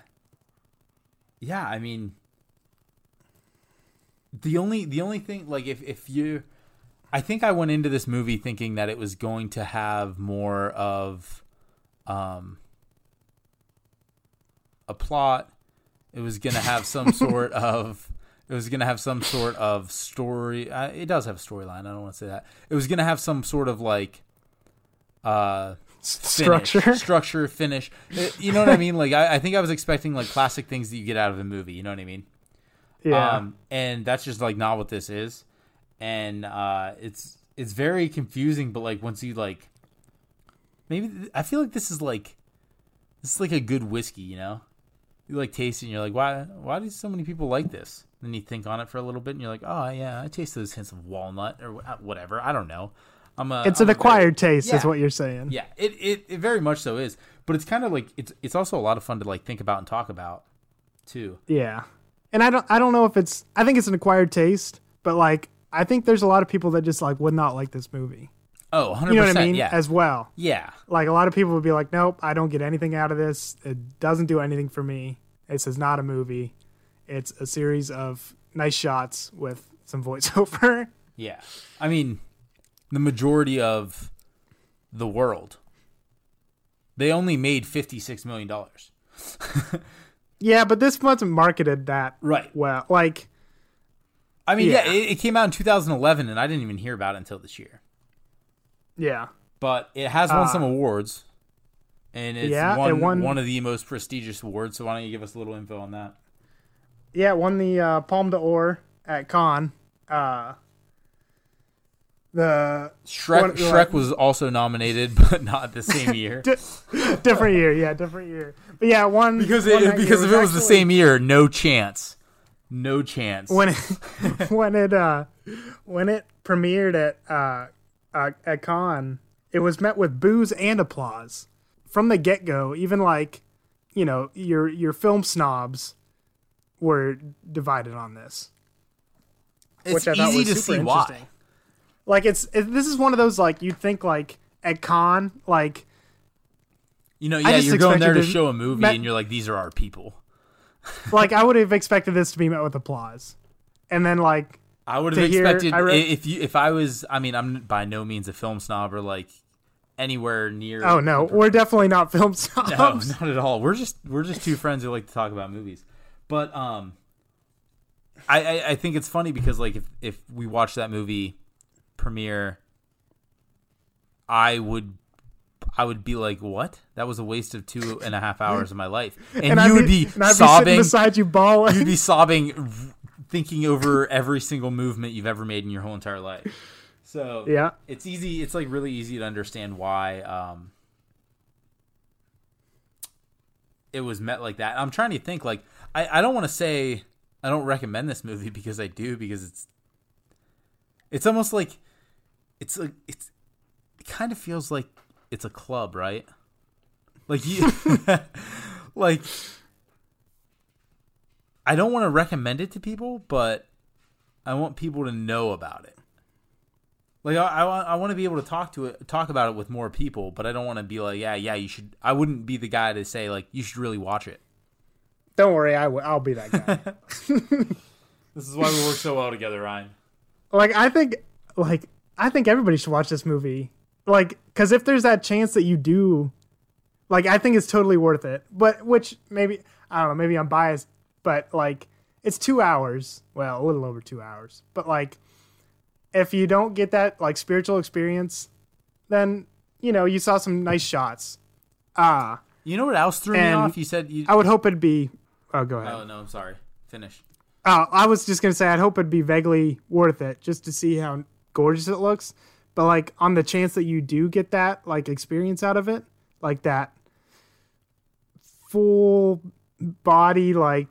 yeah, I mean the only the only thing like if if you I think I went into this movie thinking that it was going to have more of um a plot. It was going to have some sort of it was going to have some sort of story. Uh, it does have a storyline. I don't want to say that. It was going to have some sort of like uh finish, Structure. structure, finish. Uh, You know what I mean? Like I, I think I was expecting like classic things that you get out of a movie. You know what I mean? Yeah. Um, and that's just like not what this is. And uh, it's it's very confusing. But like once you like, maybe I feel like this is like this is like a good whiskey. You know, you like taste it, and you're like, why why do so many people like this? Then you think on it for a little bit, and you're like, oh yeah, I taste those hints of walnut or whatever. I don't know. I'm a it's I'm an a very- acquired taste, is what you're saying. yeah, it, it, it very much so is. But it's kind of like it's it's also a lot of fun to like think about and talk about too. Yeah. And I don't I don't know if it's I think it's an acquired taste, but like I think there's a lot of people that just like would not like this movie. Oh, 100%. You know what I mean? Yeah. As well. yeah. Like a lot of people would be like, Nope, I don't get anything out of this. It doesn't do anything for me. This is not a movie. It's a series of nice shots with some voiceover. Yeah. I mean, the majority of the world, they only made $56 million. yeah, but this wasn't marketed that Right. well. Like I mean, yeah, Yeah. it, it came out in 2011, and I didn't even hear about it until this year. Yeah. But it has won Uh, some awards, and it's yeah, won, it won- one of the most prestigious awards. So why don't you give us a little info on that? Yeah, it won the uh, Palme d'Or at Cannes. Uh, the Shrek, One- Shrek was also nominated, but not the same year. di- different year, yeah, different year. But yeah, one because it, that because if it was the actually- same year, no chance, no chance. when it, when it uh when it premiered at uh, uh at Cannes, it was met with boos and applause from the get go. Even like you know your your film snobs were divided on this. it's which I thought easy was to super see why. interesting. Like it's it, this is one of those like you'd think like at Cannes like You know, yeah, you're going there to show a movie, Matt- and you're like, these are our people. like I would have expected this to be met with applause, and then like I would have expected read- if you if I was. I mean, I'm by no means a film snob or like anywhere near. oh no, we're definitely not film snobs. no, not at all. We're just we're just two friends who like to talk about movies. But um, I I, I think it's funny because like if if we watch that movie premiere, I would. I would be like, "What? That was a waste of two and a half hours of my life," and, I'd you would be, and I'd be sobbing. beside you bawling. you'd be sobbing, thinking over every single movement you've ever made in your whole entire life. So yeah, it's easy. It's like really easy to understand why. Um, it was met like that. I'm trying to think like I, I don't want to say I don't recommend this movie because I do because it's it's almost like it's like it's it kind of feels like it's a club, right? Like you like I don't want to recommend it to people, but I want people to know about it. Like I, I, I want to be able to talk to it, talk about it with more people, but I don't want to be like, yeah, yeah, you should. I wouldn't be the guy to say like you should really watch it. Don't worry, I w- I'll be that guy. This is why we work so well together, Ryan. like I think like I think everybody should watch this movie. Like cuz if there's that chance that you do like I think it's totally worth it. But which maybe I don't know, maybe I'm biased, but like it's 2 hours. Well, a little over 2 hours. But like if you don't get that like spiritual experience, then you know, you saw some nice shots. Ah, You know what else threw me off? You said you. I would hope it'd be Oh, go ahead. Oh no, I'm sorry. Finish. Oh, I was just gonna say I'd hope it'd be vaguely worth it just to see how gorgeous it looks. But like on the chance that you do get that like experience out of it, like that full body like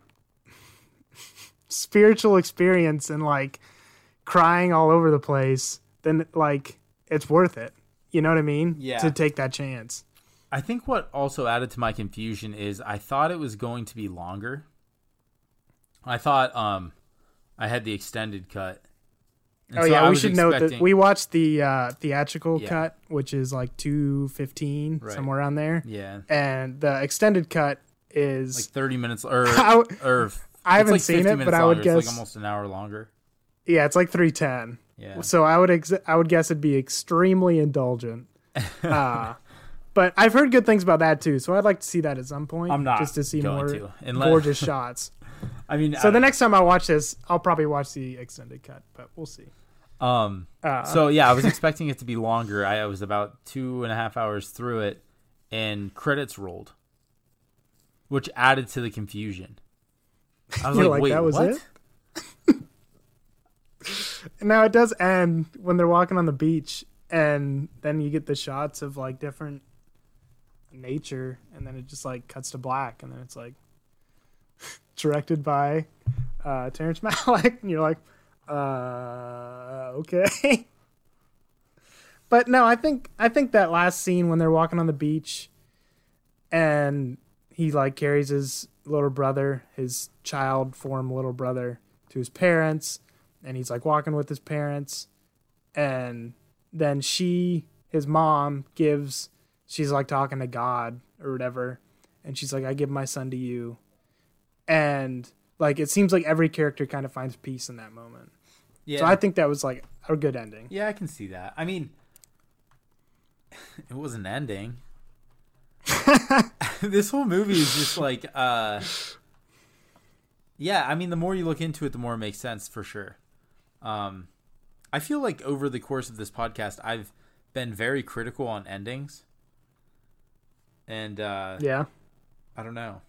spiritual experience and like crying all over the place, then like it's worth it. You know what I mean? Yeah. To take that chance. I think what also added to my confusion is I thought it was going to be longer. I thought um I had the extended cut. And Oh so yeah, we should note that we watched the uh, theatrical Yeah. cut, which is like two fifteen Right. somewhere around there. yeah, and the extended cut is like 30 minutes or or I haven't like seen it, but minutes I would longer. It's guess like almost an hour longer. yeah, it's like three ten. Yeah. So I would ex- I would guess it'd be extremely indulgent. uh, but I've heard good things about that too, so I'd like to see that at some point. I'm not just to see more to, unless- gorgeous shots. I mean, So I- the next time I watch this, I'll probably watch the extended cut, but we'll see. um Uh, so yeah, I was expecting it to be longer. I, I was about two and a half hours through it, and credits rolled, which added to the confusion. I was You're like, like, wait, that was what? it? now it does end when they're walking on the beach, and then you get the shots of like different nature, and then it just like cuts to black, and then it's like directed by uh, Terrence Malick, and you're like, uh, okay. but no, I think I think that last scene when they're walking on the beach, and he like carries his little brother, his child form little brother, to his parents, and he's like walking with his parents, and then she, his mom, gives, she's like talking to God or whatever, and she's like, I give my son to you. And like, it seems like every character kind of finds peace in that moment. Yeah, So I think that was like a good ending. yeah, I can see that. I mean, it was an ending. this whole movie is just like, uh, yeah. I mean, the more you look into it, the more it makes sense for sure. Um, I feel like over the course of this podcast, I've been very critical on endings, and uh, Yeah. I don't know.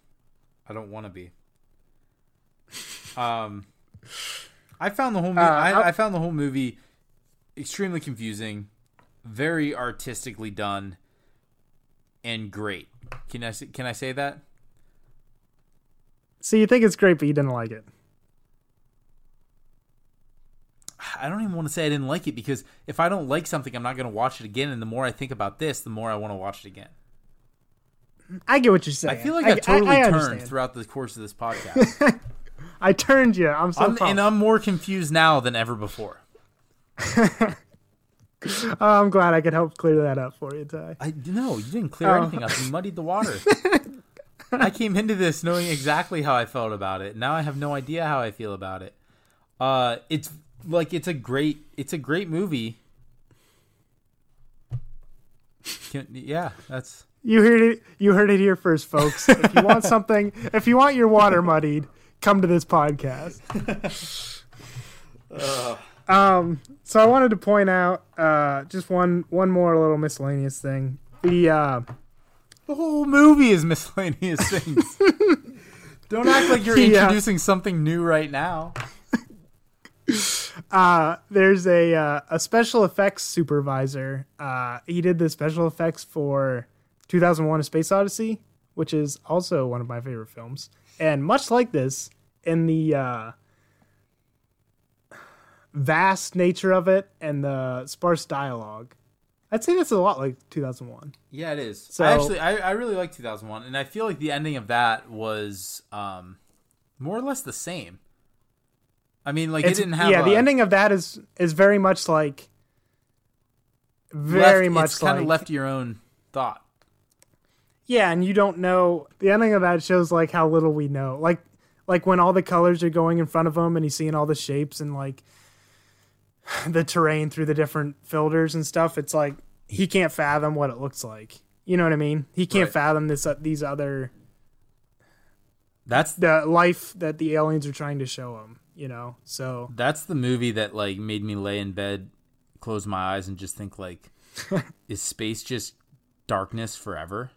I don't want to be. Um, I found the whole movie. Uh, I, I- I found the whole movie extremely confusing, very artistically done, and great. Can I can I say that? So you think it's great, but you didn't like it. I don't even want to say I didn't like it because if I don't like something, I'm not going to watch it again. And the more I think about this, the more I want to watch it again. I get what you're saying. I feel like i've totally I turned throughout the course of this podcast, I turned you. I'm so I'm, and I'm more confused now than ever before. Oh, I'm glad I could help clear that up for you, Ty. I no, you didn't clear Oh. anything up. You muddied the water. I came into this knowing exactly how I felt about it. Now I have no idea how I feel about it. Uh, it's like it's a great, it's a great movie. Can- yeah, that's You heard it. You heard it here first, folks. if you want something, if you want your water muddied, come to this podcast. um. So I wanted to point out uh, just one one more little miscellaneous thing. The uh, the whole movie is miscellaneous things. Don't act like you're Yeah. introducing something new right now. uh, there's a uh, a special effects supervisor. Uh, he did the special effects for 2001: A Space Odyssey, which is also one of my favorite films. And much like this, in the uh, vast nature of it and the sparse dialogue, I'd say that's a lot like 2001. Yeah, it is. So- I actually, I, I really like 2001, and I feel like the ending of that was um, more or less the same. I mean, like it didn't have. yeah, the ending of that is is very much like very left- much It's kind like of left your own thought. Yeah, and you don't know the ending of that shows like how little we know. Like like when all the colors are going in front of him and he's seeing all the shapes and like the terrain through the different filters and stuff. It's like he can't fathom what it looks like. You know what I mean? He can't Right. fathom this uh, these other That's the life that the aliens are trying to show him. You know, so that's the movie that like made me lay in bed, close my eyes, and just think like, is space just darkness forever?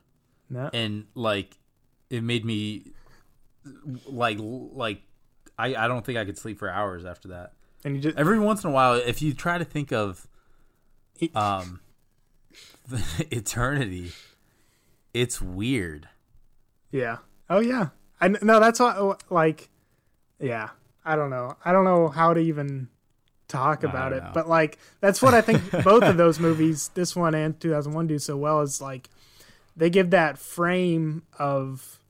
no. and like it made me like like I, I don't think I could sleep for hours after that. And you just Every once in a while, if you try to think of um eternity, it's weird. Yeah. Oh yeah. I no, that's what like yeah. I don't know. I don't know how to even talk about it, know. but like that's what I think both of those movies, this one and 2001 do so well is like they give that frame of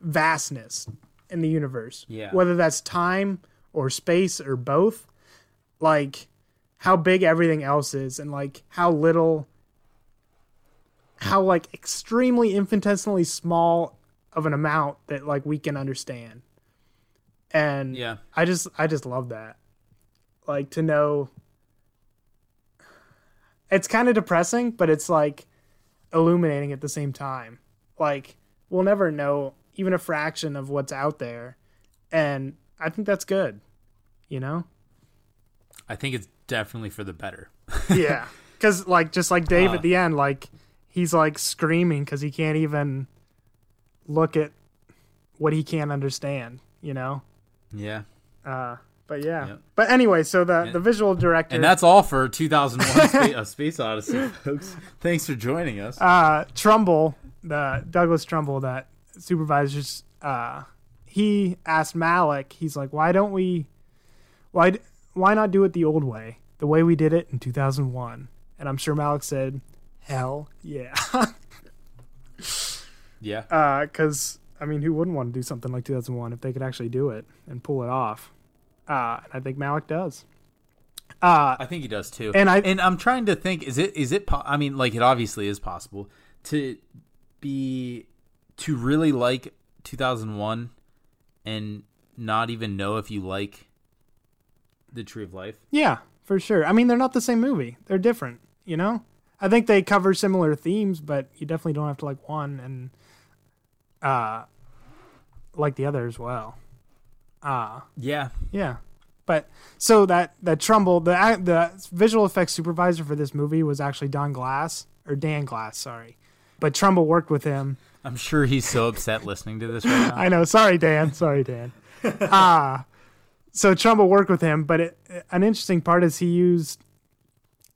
vastness in the universe. Yeah. Whether that's time or space or both, like how big everything else is and like how little how like extremely infinitesimally small of an amount that like we can understand. And Yeah. I just I just love that. Like to know it's kind of depressing, but it's like illuminating at the same time. Like we'll never know even a fraction of what's out there. And I think that's good. You know? I think it's definitely for the better. yeah. Cuz like just like Dave Uh. at the end like he's like screaming cuz he can't even look at what he can't understand, you know? Yeah. Uh but yeah. Yep. But anyway, so the the visual director And that's all for 2001 Space, A Space Odyssey, folks. Thanks for joining us. uh Trumbull, the Douglas Trumbull that supervises uh he asked Malick, he's like, "Why don't we why why not do it the old way? The way we did it in 2001?" And I'm sure Malick said, "Hell, yeah." Yeah. uh cuz I mean, who wouldn't want to do something like 2001 if they could actually do it and pull it off? Uh and I think Malick does. Uh I think he does too. And I- and I'm trying to think is it is it po- I mean like it obviously is possible to be to really like 2001 and not even know if you like the Tree of Life. Yeah, for sure. I mean, they're not the same movie. They're different, you know? I think they cover similar themes, but you definitely don't have to like one and uh like the other as well. Uh Yeah. yeah. But so that that Trumbull, the the visual effects supervisor for this movie was actually Don Glass or Dan Glass, sorry. But Trumbull worked with him I'm sure he's so upset listening to this right now. I know. Sorry, Dan. Sorry, Dan. Ah, so Trumbull worked with him, but it, an interesting part is he used.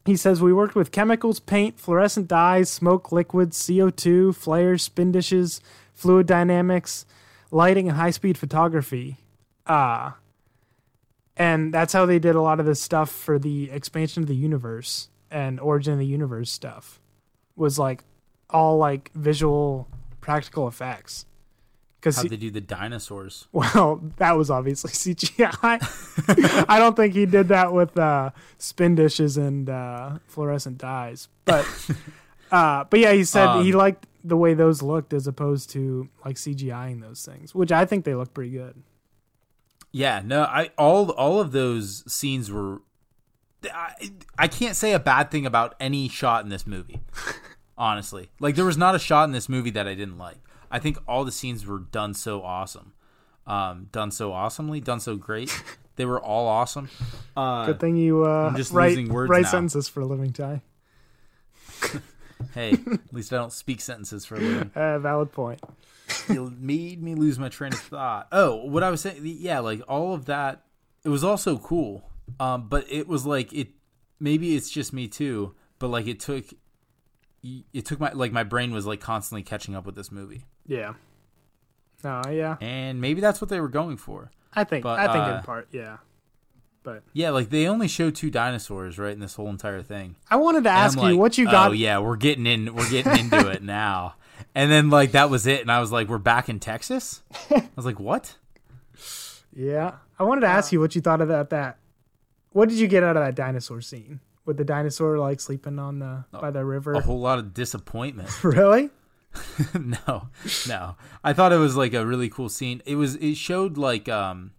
He says we worked with chemicals, paint, fluorescent dyes, smoke, liquids, CO two, flares, spin dishes, fluid dynamics, lighting, and high speed photography. Ah, and that's how they did a lot of this stuff for the expansion of the universe and origin of the universe stuff. Was like all like visual practical effects. Because How'd they do the dinosaurs? well, that was obviously CGI. I don't think he did that with uh, spin dishes and uh, fluorescent dyes. But uh, but yeah, he said Um, he liked the way those looked as opposed to like CGIing those things, which I think they look pretty good. Yeah, no, I all all of those scenes were. I, I can't say a bad thing about any shot in this movie. Honestly, like there was not a shot in this movie that I didn't like. I think all the scenes were done so awesome, um, done so awesomely, done so great. They were all awesome. Uh, Good thing you uh, I'm just write losing words write now. sentences for a living, Ty. hey, at least I don't speak sentences for a living. Uh, valid point. it made me lose my train of thought. Oh, what I was saying, yeah, like all of that. It was also cool, um, but it was like it. Maybe it's just me too, but like it took it took my like my brain was like constantly catching up with this movie, Yeah. No, yeah. and maybe that's what they were going for. I think But, I think uh, in part, yeah. But Yeah, like they only show two dinosaurs right in this whole entire thing. I wanted to And ask you what you got. Oh yeah, we're getting in. We're getting into it now. And then like that was it, and I was like, we're back in Texas. I was like, what? Yeah. I wanted to ask you what you thought about that. What did you get out of that dinosaur scene? With the dinosaur like sleeping on the by the river? A whole lot of disappointment. really? no, no. I thought it was like a really cool scene. It was. It showed like um.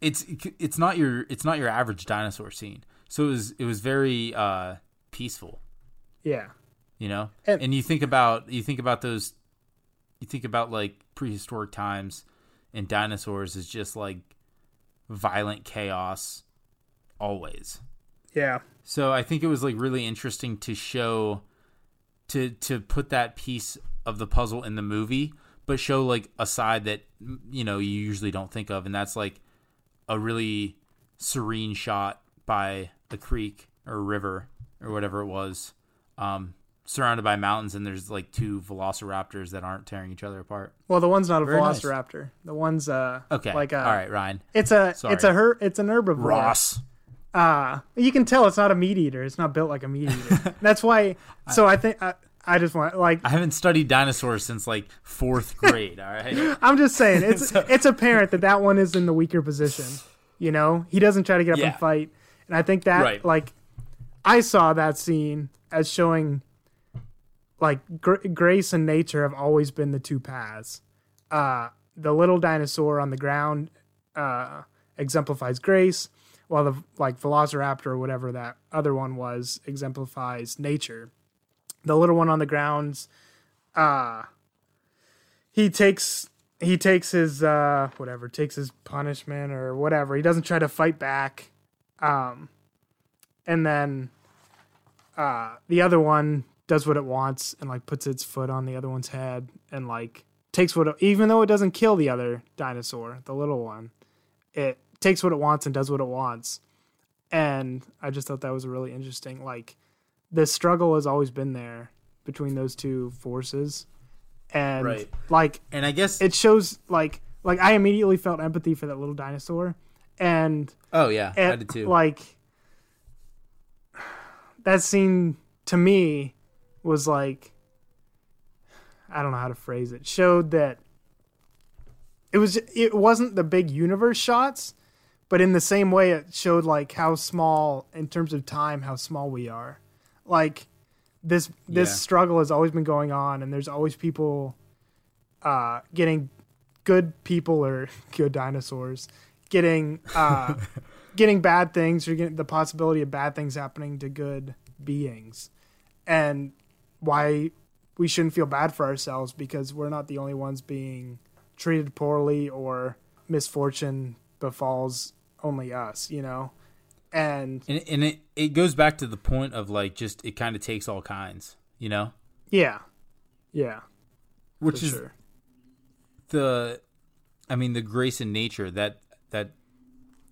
It's it's not your it's not your average dinosaur scene. So it was it was very uh peaceful. Yeah. you know And- and, you think about you think about those you think about like prehistoric times and dinosaurs is just like violent chaos always Yeah. so i think it was like really interesting to show to to put that piece of the puzzle in the movie but show like a side that you know you usually don't think of and that's like a really serene shot by a creek or a river or whatever it was um surrounded by mountains and there's like two velociraptors that aren't tearing each other apart Well, the one's not a Very nice. velociraptor. The one's uh okay like a all right ryan it's a Sorry. it's a her it's an herbivore. ross Uh you can tell it's not a meat eater. It's not built like a meat eater. That's why so I think I, I just want like i haven't studied dinosaurs since like fourth grade all right I'm just saying it's it's apparent that that one is in the weaker position. You know, he doesn't try to get up Yeah. and fight, and I think that Right. like I saw that scene as showing like gr- grace and nature have always been the two paths. Uh, the little dinosaur on the ground uh, exemplifies grace, while the like Velociraptor or whatever that other one was exemplifies nature. The little one on the grounds, uh, he takes he takes his uh whatever takes his punishment or whatever he doesn't try to fight back um and then uh the other one does what it wants and like puts its foot on the other one's head and like takes what it, even though it doesn't kill the other dinosaur the little one it takes what it wants and does what it wants and i just thought that was really interesting like the struggle has always been there between those two forces and Right. like and i guess it shows like like I immediately felt empathy for that little dinosaur, and, oh yeah i and did too like that scene to me was like I don't know how to phrase it. Showed that it was it wasn't the big universe shots, but in the same way it showed like how small in terms of time how small we are. Like this this Yeah. struggle has always been going on and there's always people uh getting good people or good dinosaurs getting uh getting bad things or getting the possibility of bad things happening to good beings and why we shouldn't feel bad for ourselves because we're not the only ones being treated poorly or misfortune befalls only us you know? And and, and it, it goes back to the point of like just it kind of takes all kinds you know? Yeah. Yeah. Which is sure. the i mean the grace in nature that that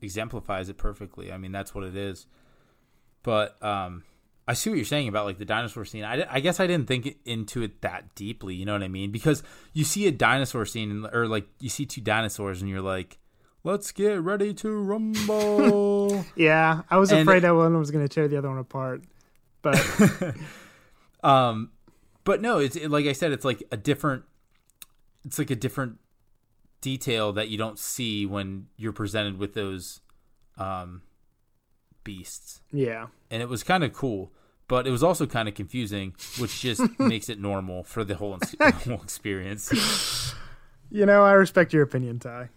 exemplifies it perfectly. I mean that's what it is. But um i see what you're saying about like the dinosaur scene. I, I guess i didn't think into it that deeply you know what i mean? Because you see a dinosaur scene or like you see two dinosaurs and you're like let's get ready to rumble. Yeah i was And- afraid that one was going to tear the other one apart but um but no it's it, like i said it's like a different it's like a different detail that you don't see when you're presented with those um beasts. Yeah. And it was kind of cool but it was also kind of confusing which just makes it normal for the whole, the whole experience. You know, I respect your opinion, Ty.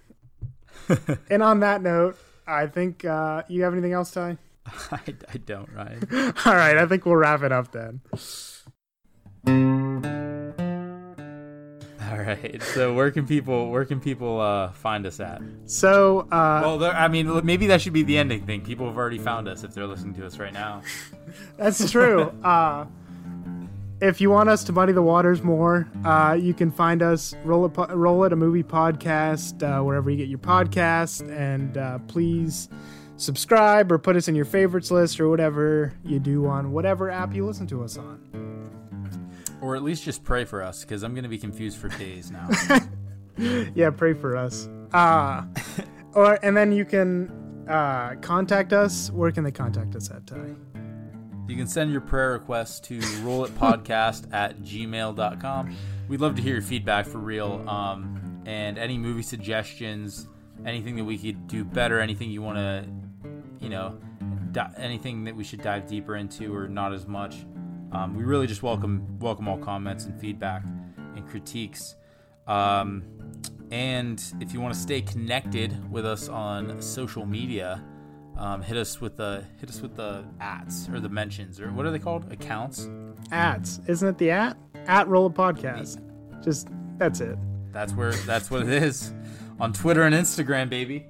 and on that note, I think uh, you have anything else, Ty? I, I don't Ryan. All right, I think we'll wrap it up then. all right so where can people where can people uh find us at So, uh, well there, i mean maybe that should be the ending thing people have already found us if they're listening to us right now that's true. uh, if you want us to muddy the waters more, uh, you can find us roll it, Po- roll it a movie podcast uh, wherever you get your podcast, and uh, please subscribe or put us in your favorites list or whatever you do on whatever app you listen to us on. Or at least just pray for us, because I'm going to be confused for days now. yeah, pray for us. Uh, or and then you can uh, contact us. Where can they contact us at, Ty? You can send your prayer requests to rollit.podcast at gmail.com. We'd love to hear your feedback for real. Um, and any movie suggestions, anything that we could do better, anything you want to, you know, di- anything that we should dive deeper into or not as much. Um, we really just welcome welcome all comments and feedback and critiques. Um, and if you want to stay connected with us on social media, um, hit us with the hit us with the ads or the mentions or what are they called? Accounts. Ads, isn't it the at at Roll a Podcast? Just that's it. That's where that's what it is on Twitter and Instagram, baby.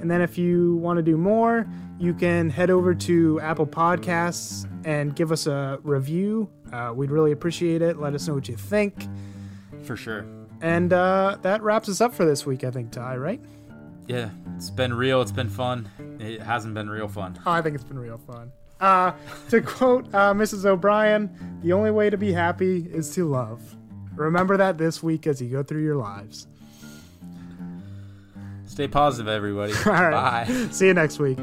And then if you want to do more, you can head over to Apple Podcasts and give us a review. Uh, we'd really appreciate it. Let us know what you think. For sure. And uh, that wraps us up for this week, I think, Ty, right? Yeah, it's been real. It's been fun. It hasn't been real fun. Oh, I think it's been real fun. Uh, to quote uh, Mrs. O'Brien, the only way to be happy is to love. Remember that this week as you go through your lives. Stay positive, everybody. All right. Bye. See you next week.